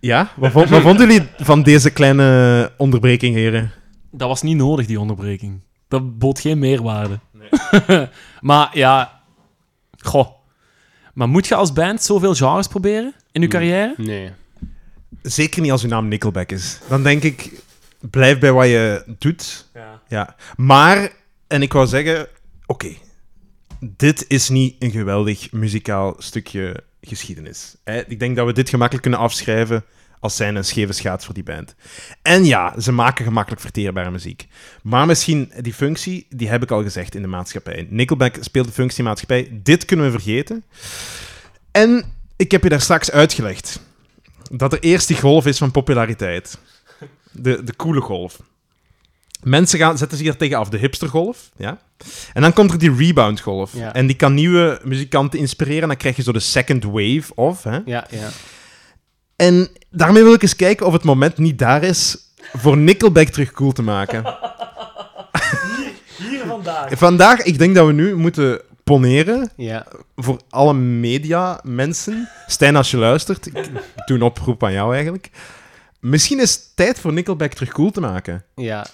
Ja? Wat, vond- wat vonden jullie van deze kleine onderbreking, heren? Dat was niet nodig, die onderbreking. Dat bood geen meerwaarde. maar ja... Goh. Maar moet je als band zoveel genres proberen in je carrière? Nee. Zeker niet als uw naam Nickelback is. Dan denk ik, blijf bij wat je doet. Ja. Ja. Maar, en ik wou zeggen, oké, dit is niet een geweldig muzikaal stukje geschiedenis. Ik denk dat we dit gemakkelijk kunnen afschrijven als zijn een scheve schaats voor die band. En ja, ze maken gemakkelijk verteerbare muziek. Maar misschien die functie, die heb ik al gezegd in de maatschappij. Nickelback speelt de functie maatschappij. Dit kunnen we vergeten. En ik heb je daar straks uitgelegd dat er eerst die golf is van populariteit. De, de coole golf. Mensen gaan, zetten zich er tegen af, de hipstergolf. Ja? En dan komt er die reboundgolf. Ja. En die kan nieuwe muzikanten inspireren. Dan krijg je zo de second wave of. Hè? Ja, ja. En daarmee wil ik eens kijken of het moment niet daar is voor Nickelback terug cool te maken. Hier vandaag. Vandaag, ik denk dat we nu moeten poneren Ja. voor alle media mensen. Stijn, als je luistert, ik doe een oproep aan jou eigenlijk. Misschien is het tijd voor Nickelback terug cool te maken. ja.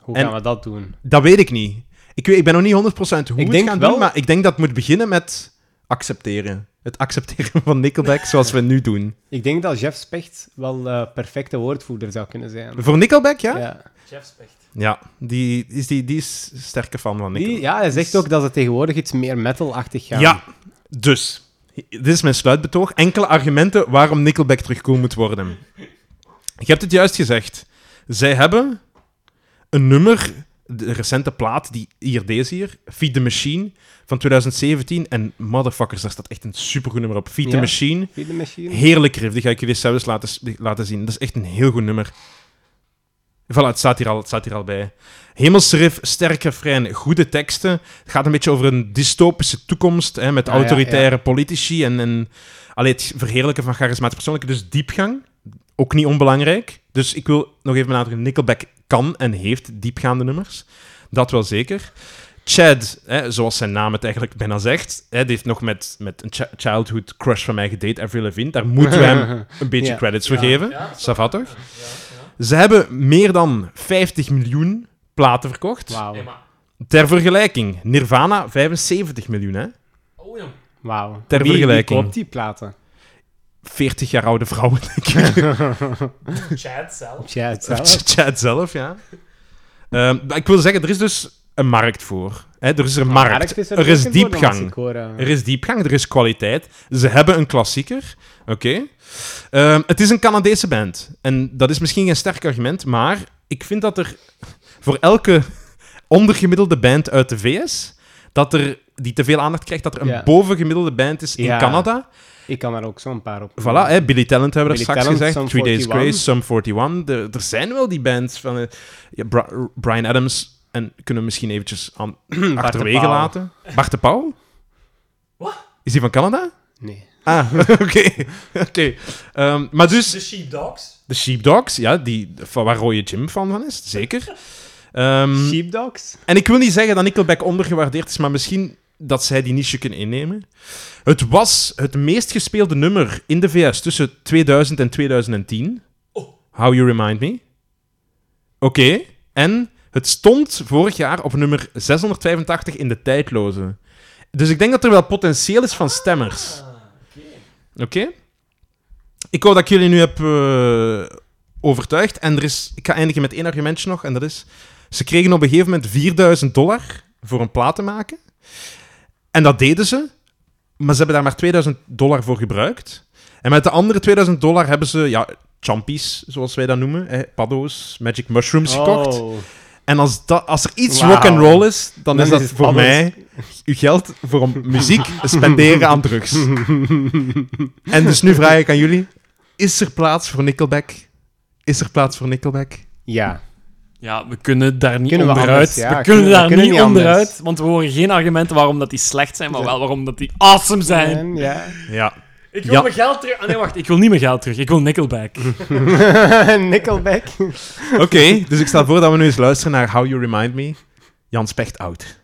Hoe En- gaan we dat doen? Dat weet ik niet. Ik, weet, ik ben nog niet 100% hoe Ik we denk het gaan wel- doen, maar ik denk dat het moet beginnen met accepteren. Het accepteren van Nickelback zoals we nu doen. Ik denk dat Jeff Specht wel eh perfecte woordvoerder zou kunnen zijn. Voor Nickelback, ja? Ja, Ja. Jeff Specht. die, is, die, die is sterke fan van Nickelback. Die, ja, hij zegt ook dat ze tegenwoordig iets meer metal-achtig gaan. Ja, dus. Dit is mijn sluitbetoog. Enkele argumenten waarom Nickelback terug cool moet worden. Je hebt het juist gezegd. Zij hebben een nummer, de recente plaat, die hier deze hier, Feed the Machine, van 2017. En motherfuckers, daar staat echt een supergoed nummer op. Feed the. Machine. Feed the Machine. Heerlijk riff, die ga ik jullie zelfs laten, laten zien. Dat is echt een heel goed nummer. Voilà, het staat hier al, het staat hier al bij. Hemelse riff, sterk refrein, goede teksten. Het gaat een beetje over een dystopische toekomst, hè, met Ah, ja, autoritaire politici en, en allee, het verheerlijken van charismatische persoonlijke. Dus diepgang, ook niet onbelangrijk. Dus ik wil nog even benadrukken, Nickelback kan en heeft diepgaande nummers. Dat wel zeker. Chad, hè, zoals zijn naam het eigenlijk bijna zegt, hè, die heeft nog met, met een chi- childhood crush van mij gedate, Avril Lavigne. Daar moeten we hem een beetje Ja. credits voor geven. Ja, toch? Ze hebben meer dan 50 miljoen platen verkocht. Maar... Ter vergelijking, Nirvana 75 miljoen, hè? Oh, jong. Wauw. Ter Wie- vergelijking. Wie koopt die platen? 40 jaar oude vrouwen, denk ik. Chad zelf. Het zelf. Chad zelf, ja. Ehm, ik wil zeggen, er is dus een markt voor. Hè? Er is een markt. Markt is er er is diepgang. Er is diepgang, er is kwaliteit. Ze hebben een klassieker. Oké. Ehm, het is een Canadese band. En dat is misschien geen sterk argument, maar ik vind dat er voor elke ondergemiddelde band uit de VS, dat er, die te veel aandacht krijgt, dat er een bovengemiddelde band is in. Canada. Ik kan daar ook zo'n paar op. Voilà, hè, Billy Talent hebben we er straks gezegd. Sum Three Days 41. Grace, Sum 41. Er, er zijn wel die bands van... eh, ja, Brian Adams en kunnen we misschien eventjes aan, achterwege laten. Bart de Pauw? Wat? Is die van Canada? Nee. Ah, oké. Oké. Ehm, maar dus, De Sheepdogs. de Sheepdogs, ja, die, van waar Roye Jim fan van is, zeker. Ehm, Sheepdogs? en ik wil niet zeggen dat Nickelback ondergewaardeerd is, maar misschien dat zij die niche kunnen innemen. Het was het meest gespeelde nummer in de VS tussen 2000 en 2010. Oh. How You Remind Me. Oké. En het stond vorig jaar op nummer 685 in de tijdloze. Dus ik denk dat er wel potentieel is van stemmers. Ah, Oké? Ik wou dat ik jullie nu heb eh, overtuigd. En er is, ik ga eindigen met één argumentje nog. En dat is... Ze kregen op een gegeven moment 4000 dollar voor een plaat te maken. En dat deden ze. Maar ze hebben daar maar 2000 dollar voor gebruikt. En met de andere 2000 dollar hebben ze... Ja, champies, zoals wij dat noemen. Hè, paddo's, magic mushrooms gekocht. Oh. En als, dat, als er iets rock and roll is, dan, is dat voor mij uw geld voor muziek spenderen aan drugs. en dus nu vraag ik aan jullie: is er plaats voor Nickelback? Is er plaats voor Nickelback? Ja. Ja, we kunnen daar niet Kunnen we onderuit. anders, ja, we kunnen kunnen- we daar kunnen niet onderuit, want we horen geen argumenten waarom dat die slecht zijn, maar wel waarom dat die awesome zijn. Ja. Ja. Ik wil Ja. mijn geld terug. Ah, nee, wacht. Ik wil niet mijn geld terug. Ik wil Nickelback. Nickelback. Oké, dus ik stel voor dat we nu eens luisteren naar How You Remind Me. Jan Specht out.